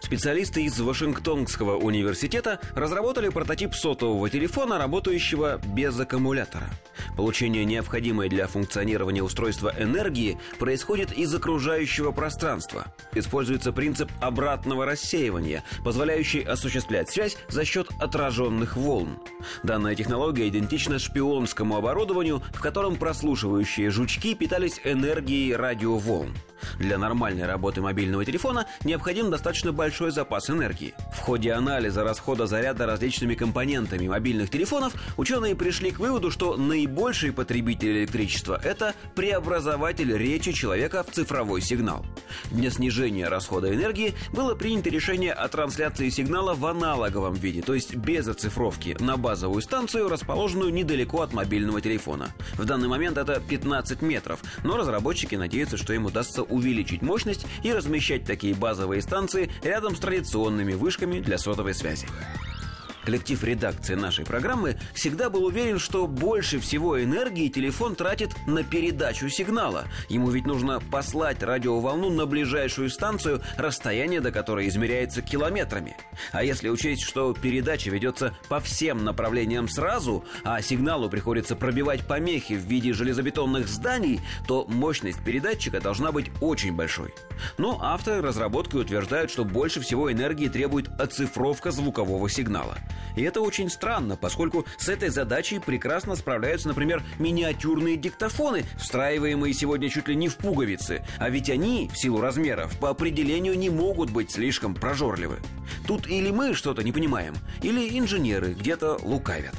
Специалисты из Вашингтонского университета разработали прототип сотового телефона, работающего без аккумулятора. Получение необходимой для функционирования устройства энергии происходит из окружающего пространства. Используется принцип обратного рассеивания, позволяющий осуществлять связь за счет отраженных волн. Данная технология идентична шпионскому оборудованию, в котором прослушивающие жучки питались энергией радиоволн. Для нормальной работы мобильного телефона необходим достаточно большой запас энергии. В ходе анализа расхода заряда различными компонентами мобильных телефонов ученые пришли к выводу, что наибольший потребитель электричества – это преобразователь речи человека в цифровой сигнал. Для снижения расхода энергии было принято решение о трансляции сигнала в аналоговом виде, то есть без оцифровки, на базовую станцию, расположенную недалеко от мобильного телефона. В данный момент это 15 метров, но разработчики надеются, что им удастся увеличить мощность и размещать такие базовые станции рядом с традиционными вышками для сотовой связи. Коллектив редакции нашей программы всегда был уверен, что больше всего энергии телефон тратит на передачу сигнала. Ему ведь нужно послать радиоволну на ближайшую станцию, расстояние до которой измеряется километрами. А если учесть, что передача ведется по всем направлениям сразу, а сигналу приходится пробивать помехи в виде железобетонных зданий, то мощность передатчика должна быть очень большой. Но авторы разработки утверждают, что больше всего энергии требует оцифровка звукового сигнала. И это очень странно, поскольку с этой задачей прекрасно справляются, например, миниатюрные диктофоны, встраиваемые сегодня чуть ли не в пуговицы. А ведь они, в силу размеров, по определению не могут быть слишком прожорливы. Тут или мы что-то не понимаем, или инженеры где-то лукавят.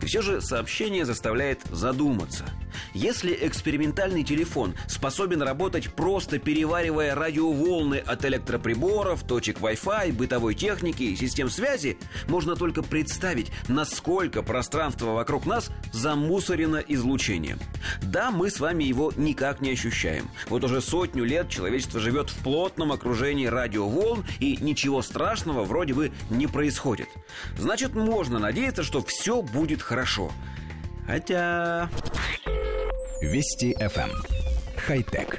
И все же сообщение заставляет задуматься – если экспериментальный телефон способен работать просто переваривая радиоволны от электроприборов, точек Wi-Fi, бытовой техники и систем связи, можно только представить, насколько пространство вокруг нас замусорено излучением. Да, мы с вами его никак не ощущаем. Вот уже сотню лет человечество живет в плотном окружении радиоволн, и ничего страшного вроде бы не происходит. Значит, можно надеяться, что все будет хорошо. Хотя... Вести FM. Эм. Хай-тек.